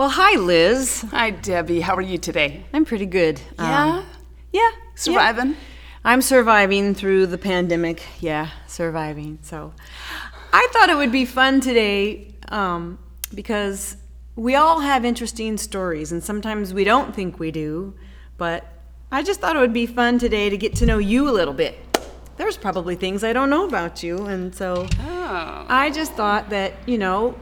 Well, hi, Liz. Hi, Debbie. How are you today? I'm pretty good. Yeah? Um, yeah. Surviving? yeah. I'm surviving through the pandemic. Yeah, surviving. So I thought it would be fun today um, because we all have interesting stories, and sometimes we don't think we do, but I just thought it would be fun today to get to know you a little bit. There's probably things I don't know about you, and so Oh. I just thought that, you know,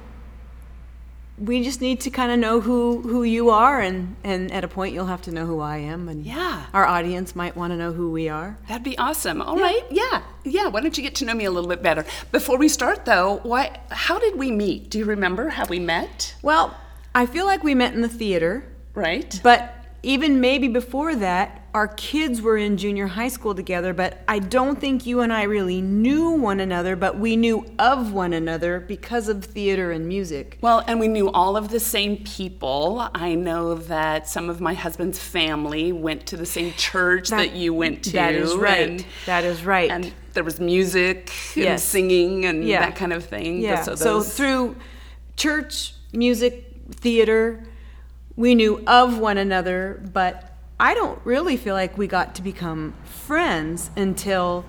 we just need to kind of know who who you are and and at a point you'll have to know who I am and Yeah. our audience might want to know who we are. That'd be awesome. All right. Yeah. Yeah. Why don't you get to know me a little bit better? Before we start, though, why? How did we meet? Do you remember how we met? Well, I feel like we met in the theater, Right. but even maybe before that, our kids were in junior high school together, but I don't think you and I really knew one another, but we knew of one another because of theater and music. Well, and we knew all of the same people. I know that some of my husband's family went to the same church that, you went to. That is right. and- that is right. And there was music and Yes. singing and Yeah. that kind of thing. Yeah. So, So, through church, music, theater, we knew of one another, but I don't really feel like we got to become friends until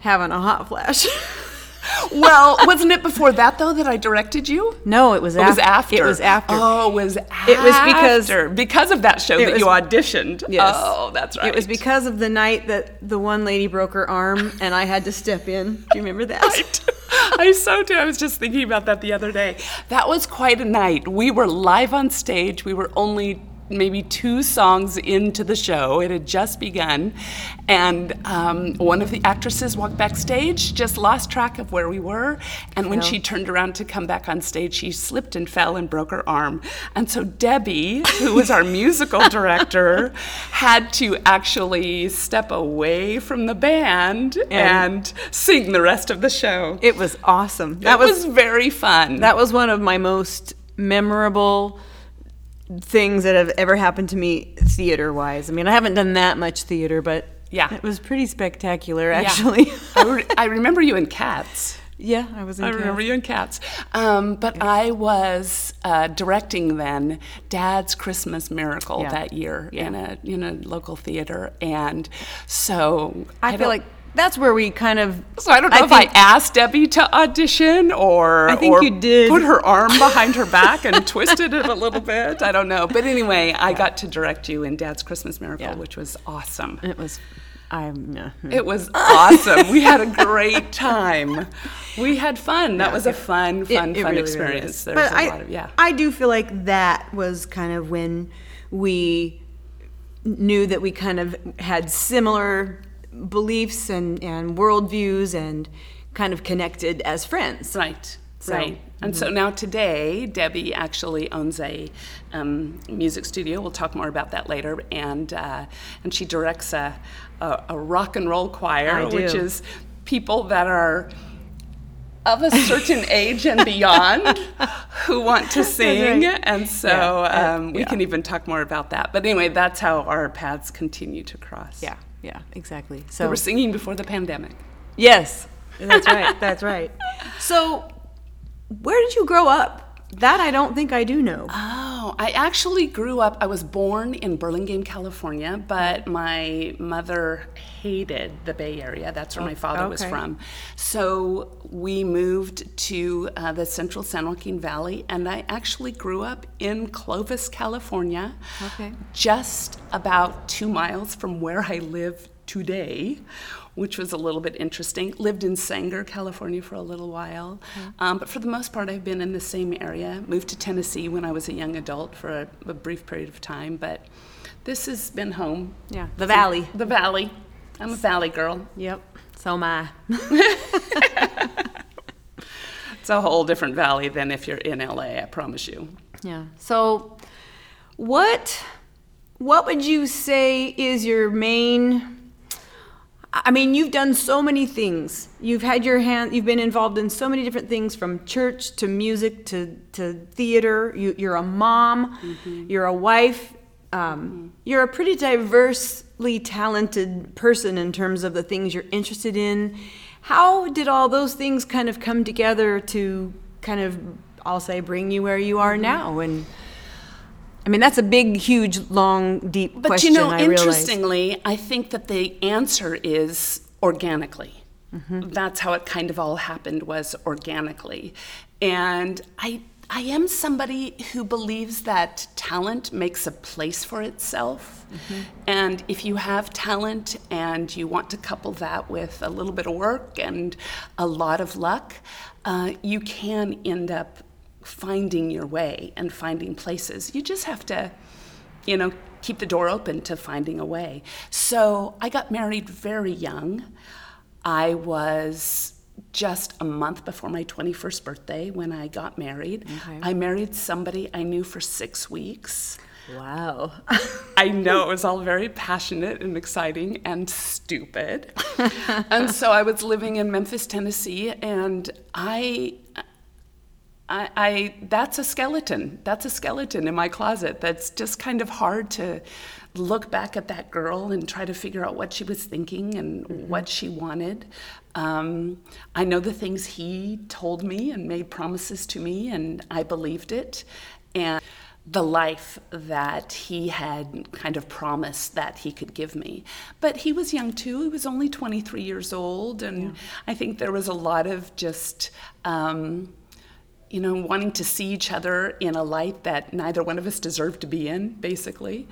having a hot flash. well, wasn't it before that though that I directed you? no, it was It was after. It was after. Oh, it was after. It was because- because of that show that was- you auditioned. Yes. Oh, that's right. It was because of the night that the one lady broke her arm and I had to step in. Do you remember that? Right. I so do. I was just thinking about that the other day. That was quite a night. We were live on stage. We were only maybe two songs into the show. It had just begun. And um, one of the actresses walked backstage, just lost track of where we were. And when Fell. she turned around to come back on stage, she slipped and fell and broke her arm. And so Debbie, who was our musical director, had to actually step away from the band and, sing the rest of the show. It was awesome. That That was, was very fun. That was one of my most memorable things that have ever happened to me theater wise. I mean, I haven't done that much theater, but Yeah. it was pretty spectacular Yeah. actually. I, re- I remember you in Cats. yeah, I was in cats I remember you in Cats. Um, but I was uh, directing then Dad's Christmas Miracle Yeah. that year in a in a local theater, and so I, feel don't- like that's where we kind of So I don't know if think- I asked Debbie to audition or I think or you did. put her arm behind her back and twisted it a little bit. I don't know. But anyway, I got to direct you in Dad's Christmas Miracle, Yeah. which was awesome. it was I'm yeah. It was awesome. we had a great time. We had fun. That was a fun, fun, it fun really, really experience. is. There's but a I, lot of yeah. I do feel like that was kind of when we knew that we kind of had similar beliefs and, and worldviews and kind of connected as friends. Right. So- right. And so now today, Debbie actually owns a um, music studio. We'll talk more about that later. And uh, and she directs a, a, a rock and roll choir, which is people that are of a certain age and beyond who want to sing. right. And so Yeah, uh, um, we yeah. can even talk more about that. But anyway, that's how our paths continue to cross. Yeah, yeah, exactly. So we So were singing before the pandemic. yes, that's right. That's right. So, where did you grow up? That I don't think I do know. Oh, I actually grew up, I was born in Burlingame, California, but my mother hated the Bay Area. That's where my father was okay. from. So we moved to uh, the central San Joaquin Valley, and I actually grew up in Clovis, California, Okay. just about two miles from where I live today. Which was a little bit interesting. Lived in Sanger, California for a little while. Um, but for the most part, I've been in the same area. Moved to Tennessee when I was a young adult for a, a brief period of time. But this has been home. Yeah, the valley. The Valley. I'm a Valley girl. Yep. So am I. it's a whole different valley than if you're in LA, I promise you. Yeah. So, what what would you say is your main? I mean, you've done so many things. You've had your hand. You've been involved in so many different things, from church to music to to theater. You, you're a mom. Mm-hmm. You're a wife. Um, mm-hmm. You're a pretty diversely talented person in terms of the things you're interested in. How did all those things kind of come together to kind of, I'll say, bring you where you are mm-hmm. now? And I mean, that's a big, huge, long, deep But question. you know, I realize. interestingly, I think that the answer is organically. Mm-hmm. That's how it kind of all happened was organically. And I I am somebody who believes that talent makes a place for itself. Mm-hmm. And if you have talent and you want to couple that with a little bit of work and a lot of luck, uh, you can end up finding your way and finding places. You just have to you know, keep the door open to finding a way. So I got married very young. I was just a month before my 21st birthday when I got married. Okay. I married somebody I knew for six weeks. Wow. I know it was all very passionate and exciting and stupid. and so I was living in Memphis, Tennessee, and I, I, I, that's a skeleton. That's a skeleton in my closet. That's just kind of hard to look back at that girl and try to figure out what she was thinking and what she wanted. Um, I know the things he told me and made promises to me, and I believed it. And the life that he had kind of promised that he could give me. But he was young too. He was only 23 years old, and I think there was a lot of just. Um, you know, wanting to see each other in a light that neither one of us deserved to be in, basically.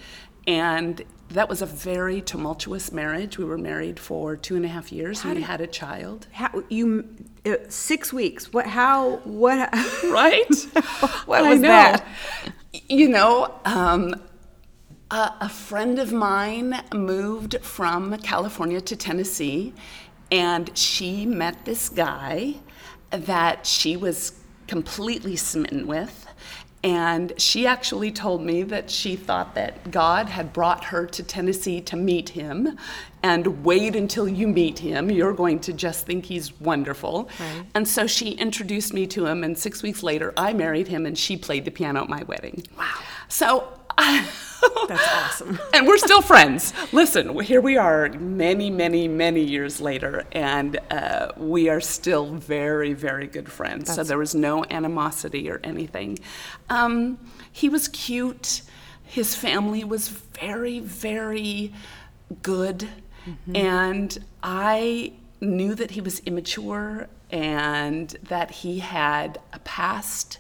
And that was a very tumultuous marriage. We were married for two and a half years and we had a child. How you uh, six weeks? What? How? What? Right? What was that? You know, um, a, a friend of mine moved from California to Tennessee, and she met this guy that she was completely smitten with. And she actually told me that she thought that God had brought her to Tennessee to meet him. And wait until you meet him. You're going to just think he's wonderful. Right. And so she introduced me to him. And six weeks later, I married him and she played the piano at my wedding. Wow. So. That's awesome. and we're still friends. Listen, here we are many, many, many years later, and uh, we are still very, very good friends. so there was no animosity or anything. Um, he was cute. His family was very, very good. And I knew that he was immature and that he had a past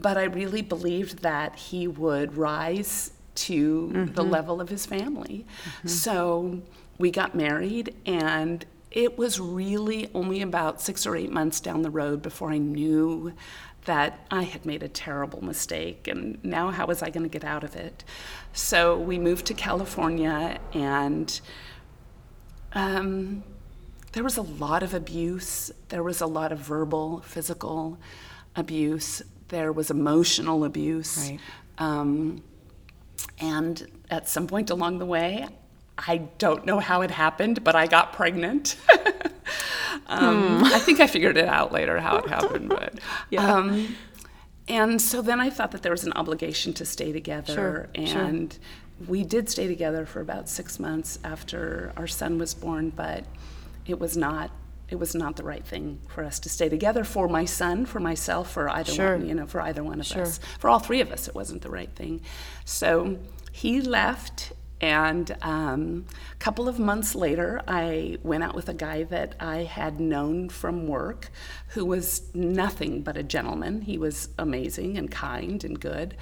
but I really believed that he would rise to the level of his family. So we got married, and it was really only about six or eight months down the road before I knew that I had made a terrible mistake, and now how was I going to get out of it? So we moved to California, and um, there was a lot of abuse. There was a lot of verbal, physical abuse. There was emotional abuse. Right. Um, and at some point along the way, I don't know how it happened, but I got pregnant. um, I think I figured it out later how it happened, but Yeah. um, and so then I thought that there was an obligation to stay together, Sure, sure. and we did stay together for about six months after our son was born, but it was not. It was not the right thing for us to stay together for my son, for myself, for either Sure. one, you know, for either one of Sure. us. For all three of us, it wasn't the right thing. So he left, and um, a couple of months later, I went out with a guy that I had known from work who was nothing but a gentleman. He was amazing and kind and good.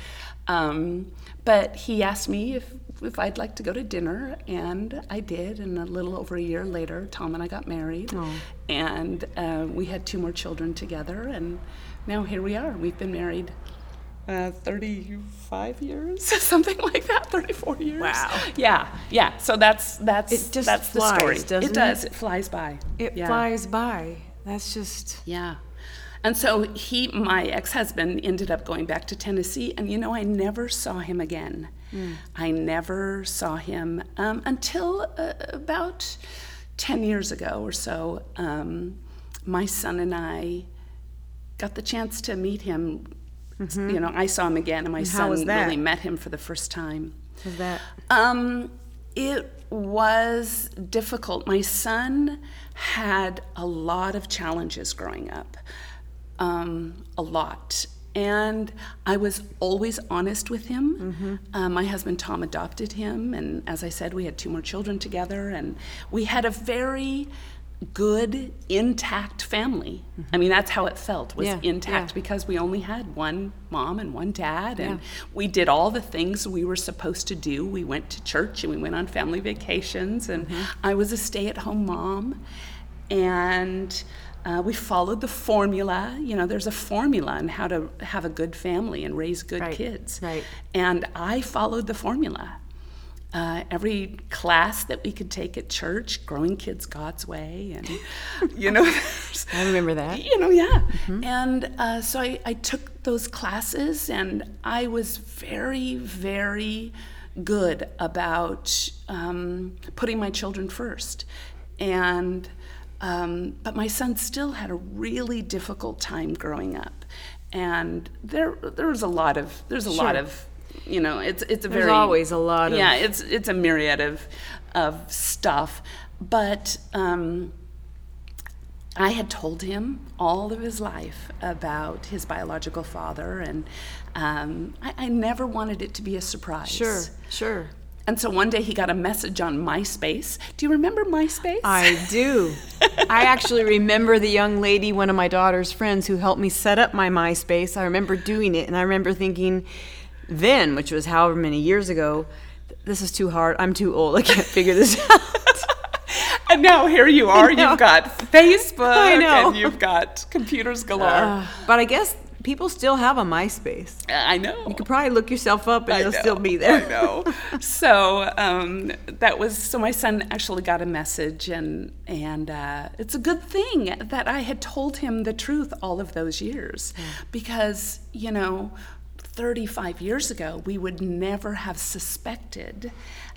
Um, but he asked me if, if I'd like to go to dinner, and I did. And a little over a year later, Tom and I got married, and uh, we had two more children together. And now here we are. We've been married uh, 35 years, something like that, 34 years. Wow. Yeah, yeah. So that's that's It just that's flies, the story. doesn't it does. it? It flies by. It yeah. flies by. That's just Yeah. And so he, my ex-husband, ended up going back to Tennessee, and you know, I never saw him again. I never saw him um, until uh, about ten years ago or so. Um, my son and I got the chance to meet him. You know, I saw him again, and my Mm-hmm. was son really met him for the first time. Was that Um, it was difficult. My son had a lot of challenges growing up, um, a lot. And I was always honest with him. Uh, my husband Tom adopted him, and as I said, we had two more children together, and we had a very good, intact family. I mean, that's how it felt was Yeah, intact yeah. because we only had one mom and one dad, and we did all the things we were supposed to do. We went to church and we went on family vacations, and Mm-hmm. I was a stay at home mom. And uh, we followed the formula. You know, there's a formula on how to have a good family and raise good Right, kids. right. And I followed the formula. Uh, every class that we could take at church, growing kids God's way, and you know, I remember that. you know, yeah. Mm-hmm. And uh, so I, I took those classes, and I was very, very good about um, putting my children first. And um, but my son still had a really difficult time growing up, and there there was a lot of there's a lot of you know it's it's a There's very always a lot of- yeah it's it's a myriad of of stuff, but. Um, I had told him all of his life about his biological father, and um, I, I never wanted it to be a surprise. Sure, sure. And so one day he got a message on MySpace. Do you remember MySpace? I do. I actually remember the young lady, one of my daughter's friends, who helped me set up my MySpace. I remember doing it, and I remember thinking then, which was however many years ago, this is too hard. I'm too old. I can't figure this out. and now here you are. You've got Facebook, I know. and you've got computers galore. Uh, but I guess people still have a MySpace. I know. You could probably look yourself up and I it'll know, still be there. I know. so um, that was so. My son actually got a message, and and uh, it's a good thing that I had told him the truth all of those years, because you know. 35 years ago, we would never have suspected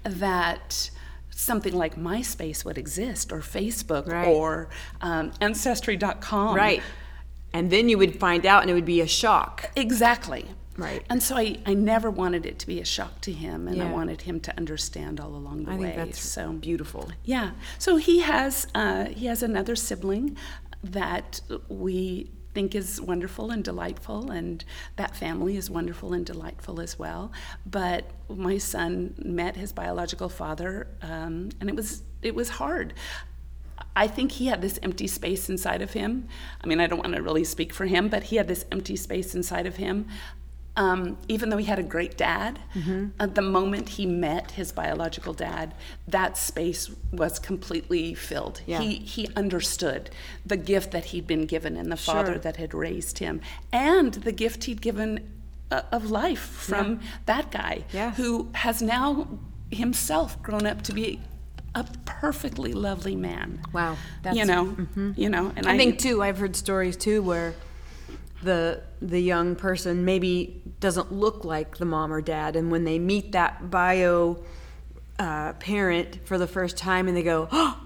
that something like MySpace would exist, or Facebook, Right. or um, Ancestry.com. Right. And then you would find out and it would be a shock. Exactly. Right. And so I, I never wanted it to be a shock to him, and I wanted him to understand all along the I way. think that's so beautiful. yeah. So he has uh, he has another sibling that we think is wonderful and delightful, and that family is wonderful and delightful as well. But my son met his biological father, um, and it was it was hard. I think he had this empty space inside of him. I mean, I don't want to really speak for him, but he had this empty space inside of him. Um, even though he had a great dad, Mm-hmm. at the moment he met his biological dad, that space was completely filled. Yeah. He he understood the gift that he'd been given and the father that had raised him, and the gift he'd given uh, of life from that guy Yeah. who has now himself grown up to be a perfectly lovely man. Wow. that's, you know, you know, and I, I think too. I've heard stories too where the the young person maybe doesn't look like the mom or dad, and when they meet that bio uh, parent for the first time, and they go, "Oh,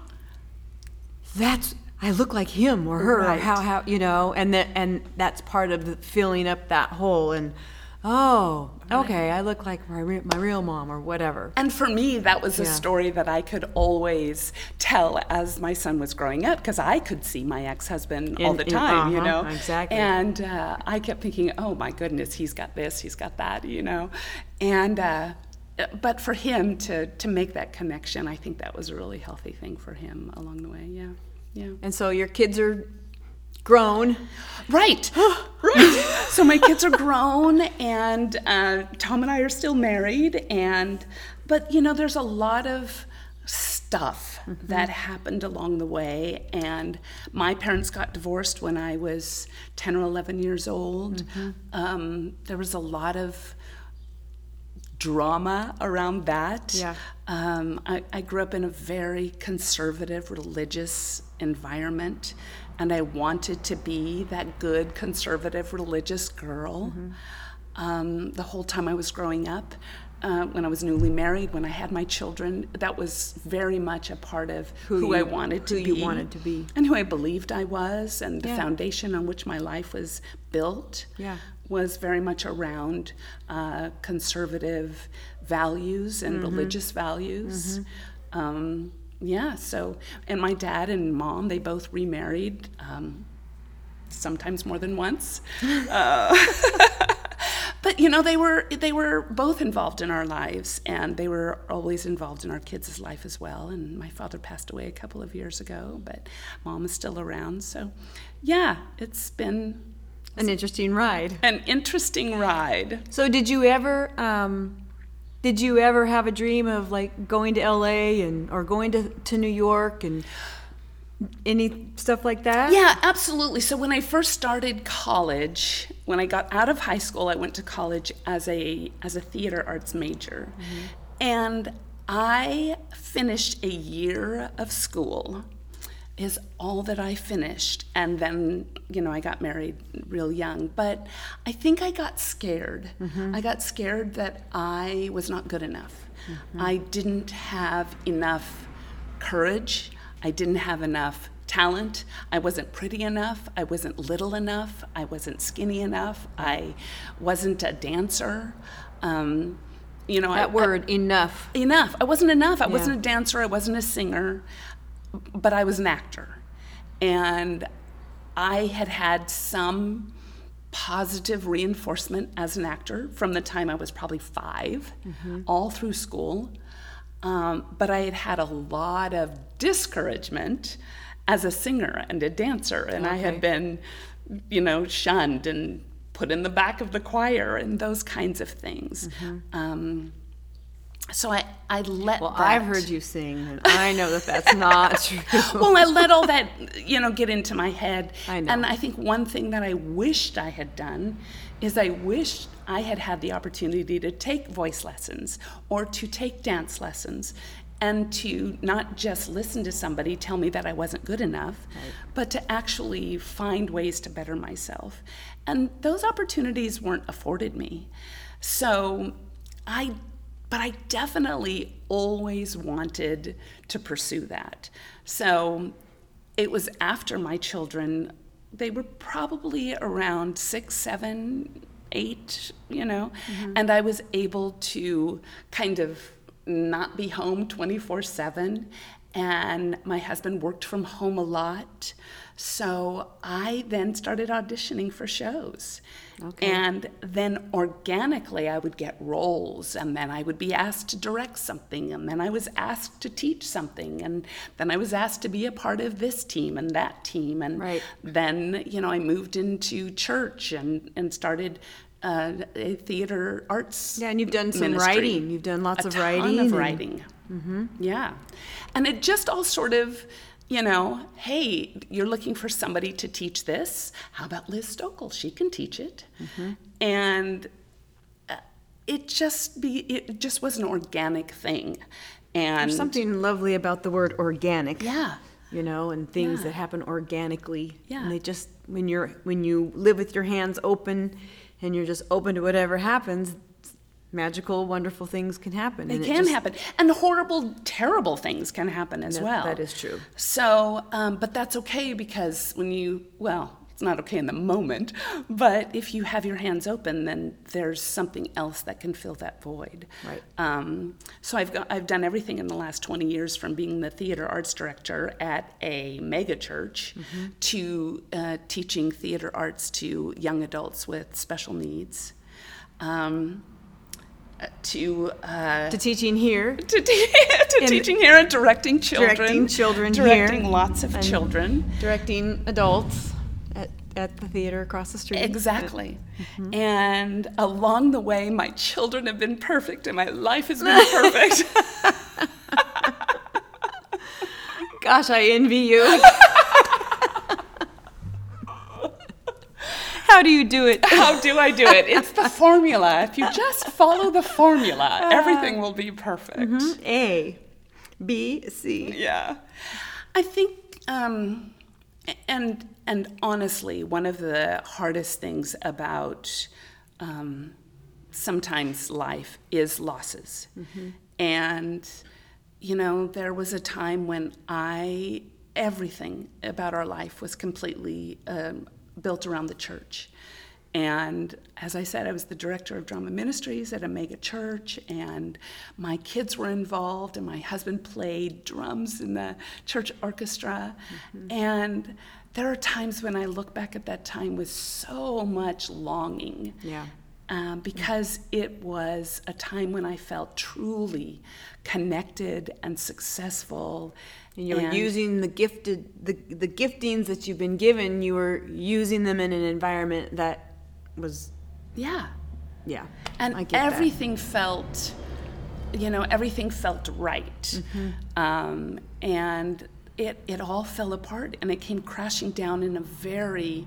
that's I look like him or her, or how how you know," and that and that's part of the filling up that hole. And oh, okay, I look like my re- my real mom or whatever. And for me, that was a Yeah. story that I could always tell as my son was growing up because I could see my ex husband all In- the in- time, you uh-huh, know? exactly. And uh, I kept thinking, oh my goodness, he's got this, he's got that, you know? And, uh, but for him to, to make that connection, I think that was a really healthy thing for him along the way, yeah. Yeah. And so your kids are grown. Right, right. so my kids are grown, and uh, Tom and I are still married, and but you know, there's a lot of stuff that happened along the way, and my parents got divorced when I was ten or eleven years old. Um, there was a lot of drama around that. Yeah. Um, I, I grew up in a very conservative, religious environment, and I wanted to be that good conservative religious girl. Um, the whole time I was growing up, uh, when I was newly married, when I had my children, that was very much a part of who, Who I you- wanted to who be. you wanted to be. And who I believed I was, and the Yeah. foundation on which my life was built Yeah. was very much around uh, conservative values and Mm-hmm. religious values. Um, yeah, so, and my dad and mom, they both remarried, um, sometimes more than once. Uh, but you know, they were they were both involved in our lives, and they were always involved in our kids' life as well. And my father passed away a couple of years ago, but mom is still around. So, yeah, it's been An interesting ride. an interesting ride. So did you ever um, did you ever have a dream of like going to LA and or going to, to New York and any stuff like that? Yeah, absolutely. So when I first started college, when I got out of high school, I went to college as a as a theater arts major. Mm-hmm. And I finished a year of school is all that I finished. And then, you know, I got married real young. But I think I got scared. I got scared that I was not good enough. I didn't have enough courage. I didn't have enough talent. I wasn't pretty enough. I wasn't little enough. I wasn't skinny enough. I wasn't a dancer. Um, you know, I- That word enough. enough. I wasn't enough. I Yeah. wasn't a dancer. I wasn't a singer, but I was an actor. And I had had some positive reinforcement as an actor from the time I was probably 5 all through school. Um, but I had had a lot of discouragement as a singer and a dancer, and I had been, you know, shunned and put in the back of the choir and those kinds of things. Um, so I, I let Well, that, I've heard you sing, and I know that that's not true. well, I let all that, you know, get into my head. I know. And I think one thing that I wished I had done is I wished I had had the opportunity to take voice lessons or to take dance lessons and to not just listen to somebody tell me that I wasn't good enough, but to actually find ways to better myself. And those opportunities weren't afforded me. So I but I definitely always wanted to pursue that. So it was after my children, they were probably around six, seven, eight, you know, mm-hmm. and I was able to kind of not be home 24 7. And my husband worked from home a lot. So I then started auditioning for shows. Okay. And then organically, I would get roles, and then I would be asked to direct something, and then I was asked to teach something, and then I was asked to be a part of this team and that team. And Right. then, you know, I moved into church and, and started uh, a theater arts. Yeah, and you've done some ministry. writing. You've done lots a of ton writing of writing. Yeah. And it just all sort of, you know, hey, you're looking for somebody to teach this. How about Liz Stokel? She can teach it. And uh, it just be it just was an organic thing. And There's something lovely about the word organic. Yeah. You know, and things Yeah. that happen organically. Yeah. And they just when you're when you live with your hands open and you're just open to whatever happens, magical, wonderful things can happen. They and it can just- happen, and horrible, terrible things can happen as That- well. that is true. So, um, but that's okay because when you, well, it's not okay in the moment, but if you have your hands open, then there's something else that can fill that void. Right. Um, so I've got, I've done everything in the last 20 years from being the theater arts director at a mega church Mm-hmm. to uh, teaching theater arts to young adults with special needs. Um, to uh, To teaching here. to, te- to In- teaching here and directing children, Directing children directing here. lots of children. Directing adults at, at the theater across the street. Exactly. Mm-hmm. And along the way, my children have been perfect and my life has been perfect. Gosh, I envy you. How do you do it? How do I do it? It's the formula. If you just follow the formula, everything will be perfect. A, B, C. Yeah. I think um, and and honestly, one of the hardest things about um, sometimes life is losses, and you know there was a time when I everything about our life was completely um, built around the church. And as I said, I was the director of drama ministries at a mega church, and my kids were involved, and my husband played drums in the church orchestra. And there are times when I look back at that time with so much longing. Yeah. Um, because it was a time when I felt truly connected and successful. And you were using the gifted the the giftings that you've been given. You were using them in an environment that was yeah, yeah. and I get that. everything felt you know everything felt right Mm-hmm. um, and it, it all fell apart and it came crashing down in a very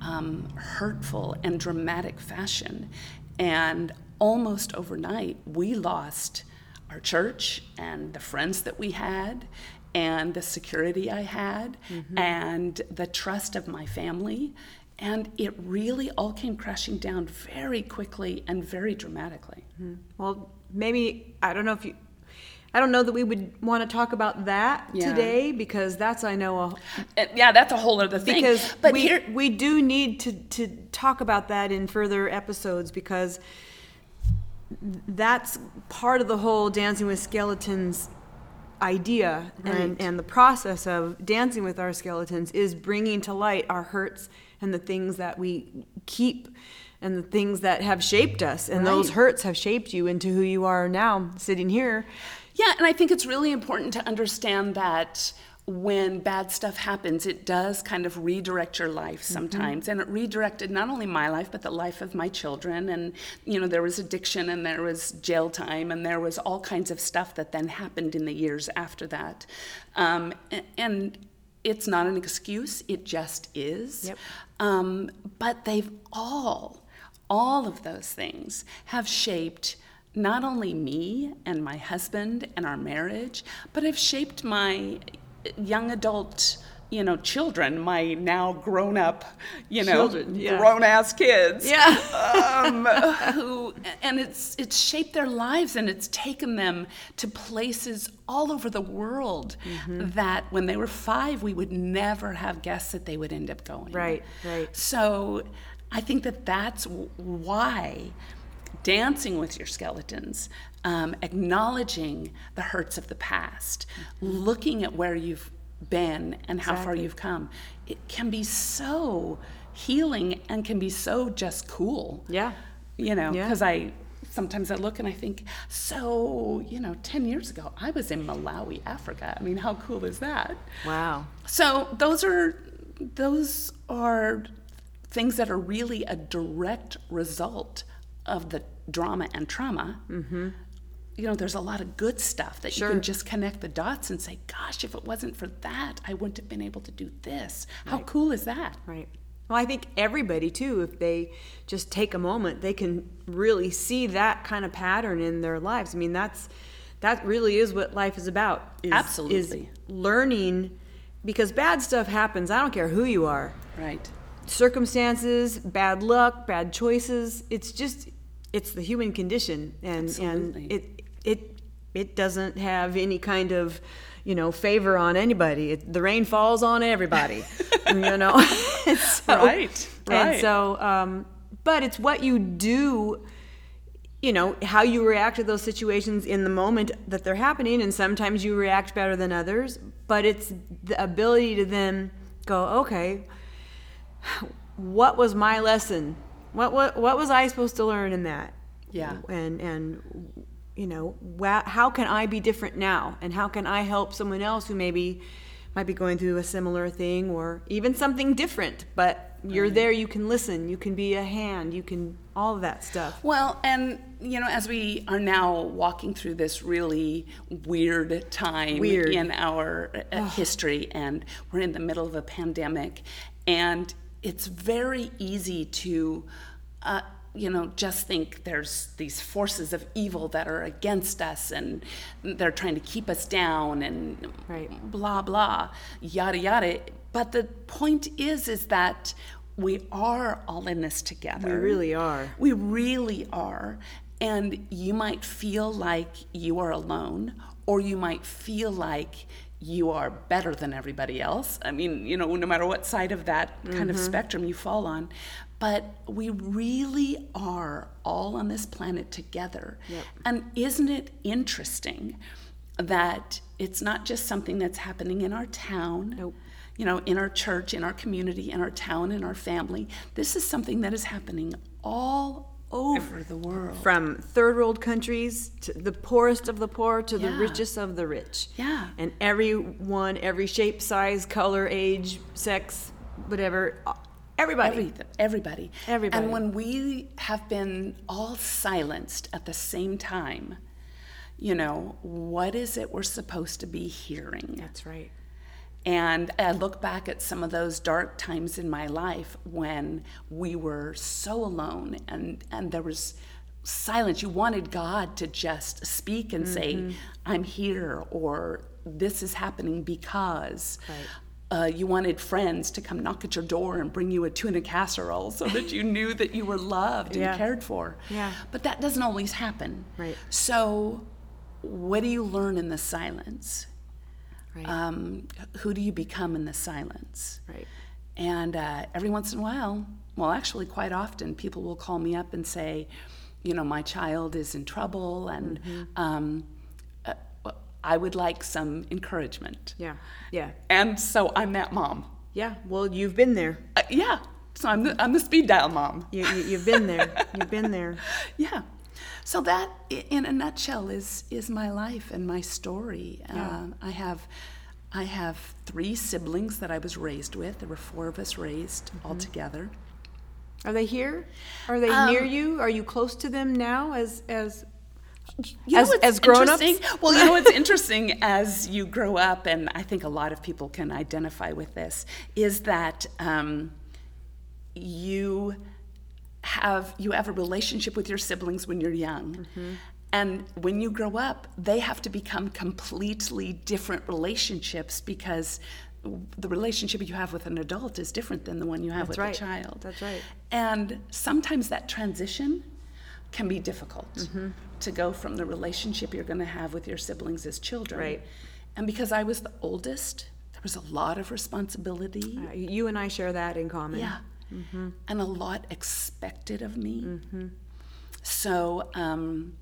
um, hurtful and dramatic fashion and almost overnight we lost our church and the friends that we had and the security i had Mm-hmm. and the trust of my family and it really all came crashing down very quickly and very dramatically. Well, maybe I don't know if you. I don't know that we would want to talk about that Yeah. today because that's I know a, Uh, yeah, that's a whole other thing. because but we here, we do need to to talk about that in further episodes because that's part of the whole dancing with skeletons idea and Right. and the process of dancing with our skeletons is bringing to light our hurts and the things that we keep and the things that have shaped us. And those hurts have shaped you into who you are now sitting here. Yeah, and I think it's really important to understand that when bad stuff happens, it does kind of redirect your life Mm-hmm. sometimes. And it redirected not only my life, but the life of my children. And, you know, there was addiction and there was jail time and there was all kinds of stuff that then happened in the years after that. Um, and it's not an excuse, it just is. Yep. Um, but they've all, all of those things have shaped not only me and my husband and our marriage, but have shaped my young adult, you know, children, my now grown up, you know, yeah. grown ass kids. Yeah. um, who, and it's it's shaped their lives and it's taken them to places all over the world Mm-hmm. that when they were five we would never have guessed that they would end up going. Right, right. So I think that that's why dancing with your skeletons, um, acknowledging the hurts of the past, looking at where you've been and how far you've come, it can be so healing and can be so just cool. Yeah. You know, Yeah. because I sometimes I look and I think, so, you know, 10 years ago, I was in Malawi, Africa. I mean, how cool is that? wow So those are those are things that are really a direct result of the drama and trauma. Mm-hmm. You know, there's a lot of good stuff that Sure. you can just connect the dots and say, "Gosh, if it wasn't for that, I wouldn't have been able to do this." How cool is that? Right. Well, I think everybody too, if they just take a moment, they can really see that kind of pattern in their lives. I mean, that's that really is what life is about. Is, Absolutely. is learning because bad stuff happens. I don't care who you are. Right. Circumstances, bad luck, bad choices. It's just it's the human condition, and Absolutely. and it it it doesn't have any kind of you know favor on anybody. It, the rain falls on everybody, you know. So- Right, right. And so, um, but it's what you do. You know how you react to those situations in the moment that they're happening, and sometimes you react better than others. But it's the ability to then go, okay, what was my lesson? What what what was I supposed to learn in that? Yeah. And and you know, wha- how can I be different now? And how can I help someone else who maybe might be going through a similar thing or even something different? But you're there, you can listen, you can be a hand, you can all of that stuff. Well, and you know, as we are now walking through this really weird time Weird. in our uh, history, and we're in the middle of a pandemic, and it's very easy to, uh, you know, just think there's these forces of evil that are against us, and they're trying to keep us down, and Right. blah blah, yada yada. but the point is, is that we are all in this together. We really are. We really are. And you might feel like you are alone, or you might feel like you are better than everybody else. I mean, you know, no matter what side of that kind of mm-hmm. spectrum you fall on. But we really are all on this planet together. And isn't it interesting that it's not just something that's happening in our town? Nope. You know, in our church, in our community, in our town, in our family. This is something that is happening all over the world. From third world countries to the poorest of the poor to the Yeah. richest of the rich. Yeah. And everyone, every shape, size, color, age, sex, whatever, everybody. Everything, everybody. Everybody. And when we have been all silenced at the same time, you know, what is it we're supposed to be hearing? That's right. And I look back at some of those dark times in my life when we were so alone and, and there was silence. You wanted God to just speak and Mm-hmm. say, I'm here, or this is happening because. Right. Uh, you wanted friends to come knock at your door and bring you a tuna casserole so that you knew that you were loved Yeah. and cared for. Yeah. But that doesn't always happen. Right. So, what do you learn in the silence? Right. um, who do you become in the silence? Right. And uh, every once in a while, well, actually, quite often, people will call me up and say, you know, my child is in trouble, and Mm-hmm. um, uh, I would like some encouragement. Yeah. Yeah. And so I'm that mom. Yeah. Well, you've been there. Uh, yeah. So I'm the, I'm the speed dial mom. You, you, you've been there. You've been there. Yeah. So that, in a nutshell, is is my life and my story. Um, I have, I have three siblings that I was raised with. There were four of us raised all together. Are they here? Are they Um, near you? Are you close to them now as as You As- as grown-ups? Well, you know what's interesting as you grow up, and I think a lot of people can identify with this, is that um, you have you have a relationship with your siblings when you're young. Mm-hmm. And when you grow up, they have to become completely different relationships because the relationship you have with an adult is different than the one you have That's with right. a child. That's right. And sometimes that transition can be difficult to go from the relationship you're going to have with your siblings as children. Right. And because I was the oldest, there was a lot of responsibility. uh, you and I share that in common? Yeah. And a lot expected of me. So um,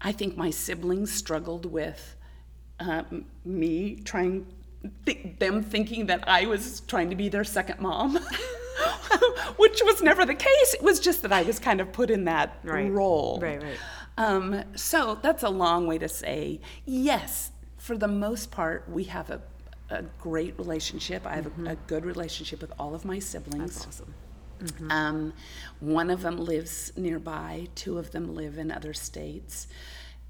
I think my siblings struggled with um, me trying, th- them thinking that I was trying to be their second mom, which was never the case. It was just that I was kind of put in that Right. role. Right, right. Um, so that's a long way to say yes. For the most part, we have a, a great relationship. I have a, a good relationship with all of my siblings. That's awesome. Um, one of them lives nearby. Two of them live in other states.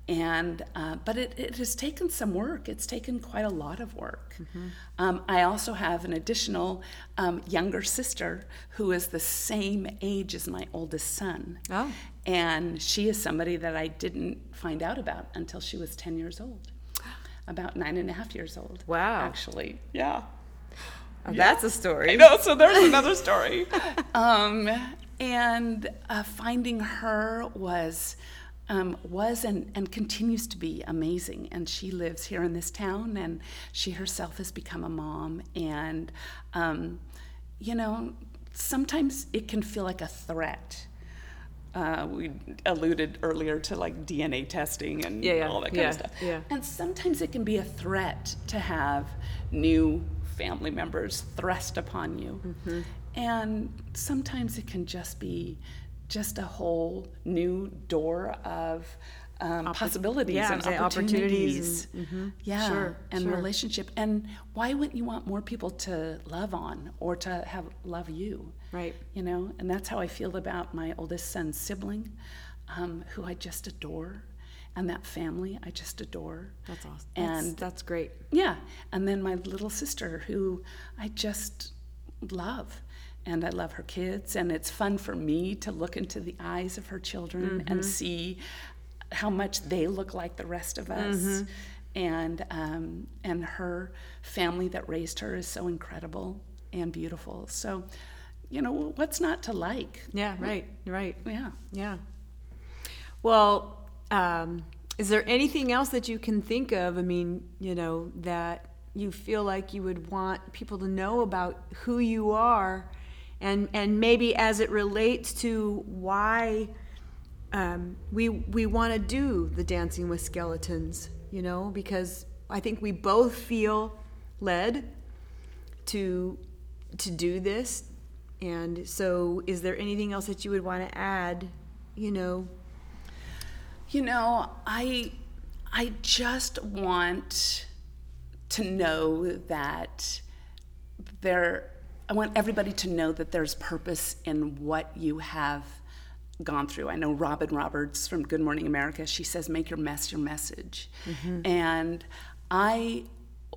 And uh, but it, it has taken some work. It's taken quite a lot of work. Um, I also have an additional um, younger sister who is the same age as my oldest son. Oh. And she is somebody that I didn't find out about until she was 10 years old. About nine and a half years old. Wow. Actually, yeah. Oh, That's a story. I know, so there's another story. um, and uh, finding her was um, was and, and continues to be amazing. And she lives here in this town, and she herself has become a mom. And um, you know, sometimes it can feel like a threat. Uh, we alluded earlier to like DNA testing and Yeah, yeah, all that kind yeah, of stuff. yeah. And sometimes it can be a threat to have new family members thrust upon you. Mm-hmm. And sometimes it can just be just a whole new door of um, possibilities yeah, and opportunities. opportunities and- mhm. Yeah, Sure, and sure. relationship. And why wouldn't you want more people to love on or to have love you? Right. You know, and that's how I feel about my oldest son's sibling, um, who I just adore, and that family I just adore. That's awesome. And that's great. yeah, and then my little sister, who I just love, and I love her kids, and it's fun for me to look into the eyes of her children and see how much they look like the rest of us. and um, and her family that raised her is so incredible and beautiful. So, you know, what's not to like? Yeah, right, right. Yeah. Yeah. Well, um, is there anything else that you can think of? I mean, you know, that you feel like you would want people to know about who you are, and and maybe as it relates to why um, we we want to do the Dancing with Skeletons, you know, because I think we both feel led to to do this, and so is there anything else that you would want to add, you know? You know, I I just want to know that there I want everybody to know that there's purpose in what you have gone through. I know Robin Roberts from Good Morning America, she says make your mess your message. Mm-hmm. And I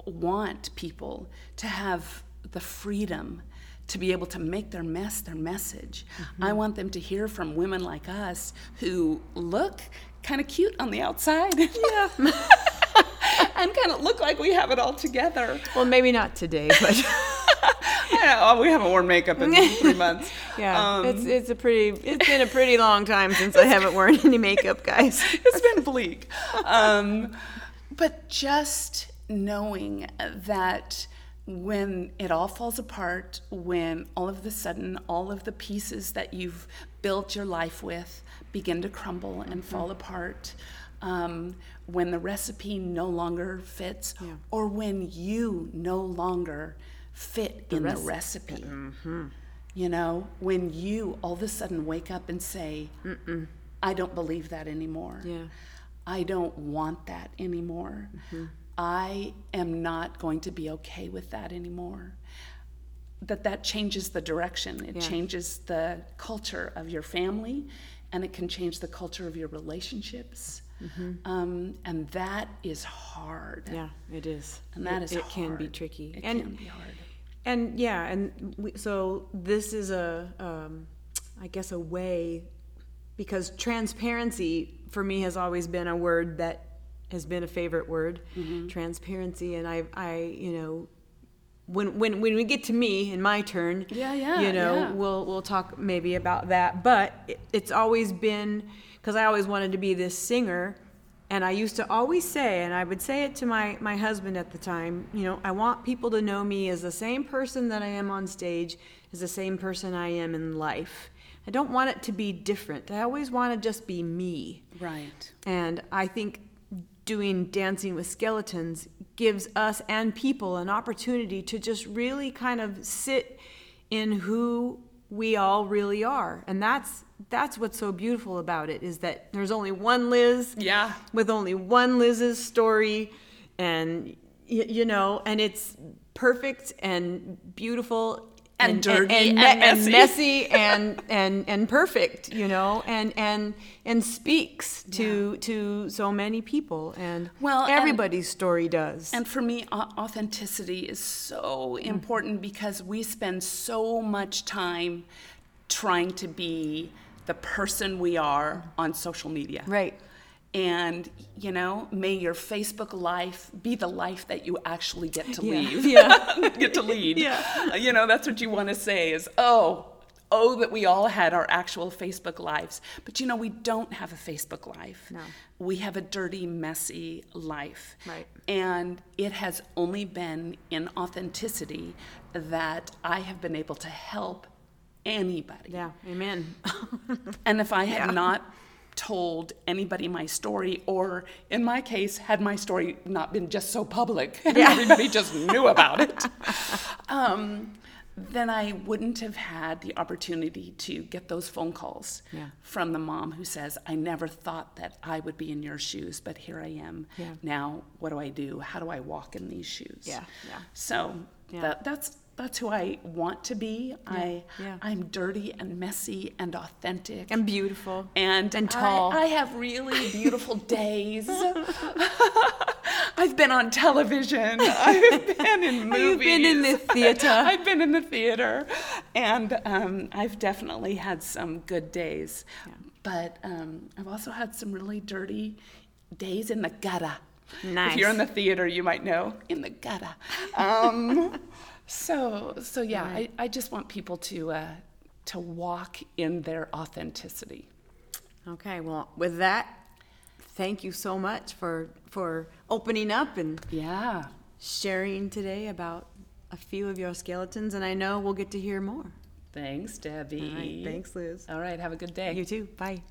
want people to have the freedom to be able to make their mess their message. Mm-hmm. I want them to hear from women like us who look kind of cute on the outside. Yeah. and kind of look like we have it all together. Well, maybe not today, but Yeah, we haven't worn makeup in three months. yeah, Um, it's it's a pretty it's been a pretty long time since I haven't worn any makeup, guys. it's been bleak. Um, but just knowing that when it all falls apart, when all of a sudden all of the pieces that you've built your life with begin to crumble and fall apart, um, when the recipe no longer fits, or when you no longer fit in the recipe. Mm-hmm. You know, when you all of a sudden wake up and say, I don't believe that anymore. Yeah. I don't want that anymore. Mm-hmm. I am not going to be okay with that anymore. That that changes the direction. It Yeah. changes the culture of your family, and it can change the culture of your relationships. Mm-hmm. Um, and that is hard. Yeah, it is. And that it, is it can be hard. tricky. It and can be hard. And yeah, and we, so this is a um, I guess a way because transparency for me has always been a word that has been a favorite word, Mm-hmm. transparency, and I I you know when when when we get to me in my turn, Yeah, yeah, you know, yeah. we'll we'll talk maybe about that. But it, it's always been because I always wanted to be this singer, and I used to always say, and I would say it to my my husband at the time, you know, I want people to know me as the same person that I am on stage, as the same person I am in life. I don't want it to be different. I always want to just be me. Right. And I think doing Dancing with Skeletons gives us and people an opportunity to just really kind of sit in who we all really are. And that's that's what's so beautiful about it is that there's only one Liz Yeah. with only one Liz's story and y- you know, and it's perfect and beautiful And dirty and me- messy. messy and and and perfect, you know, and and and speaks to to so many people, and Well, and- everybody's story does. And for me, authenticity is so mm. important because we spend so much time trying to be the person we are on social media. right, And, you know, may your Facebook life be the life that you actually get to leave. Yeah. get to lead. Yeah. Uh, You know, that's what you want to say is, oh, oh, that we all had our actual Facebook lives. But, you know, we don't have a Facebook life. No. We have a dirty, messy life. Right. And it has only been in authenticity that I have been able to help anybody. yeah, amen. And if I had Yeah. not told anybody my story, or in my case, had my story not been just so public and everybody just knew about it, um, then I wouldn't have had the opportunity to get those phone calls Yeah. from the mom who says, I never thought that I would be in your shoes, but here I am. Yeah. Now, what do I do? How do I walk in these shoes? Yeah, yeah. So Yeah. that, that's that's who I want to be. I yeah. I'm dirty and messy and authentic and beautiful, and and tall. I, have really beautiful days. I've been on television. I've been in movies. You've been in the theater. I've been in the theater, and um, I've definitely had some good days. But um, I've also had some really dirty days in the gutter. Nice. If you're in the theater, you might know in the gutter. Um, so, so yeah, I, I just want people to uh, to walk in their authenticity. Okay, well, with that, thank you so much for for opening up and Yeah. sharing today about a few of your skeletons, and I know we'll get to hear more. Thanks, Debbie. Right, thanks, Liz. All right. Have a good day. You too. Bye.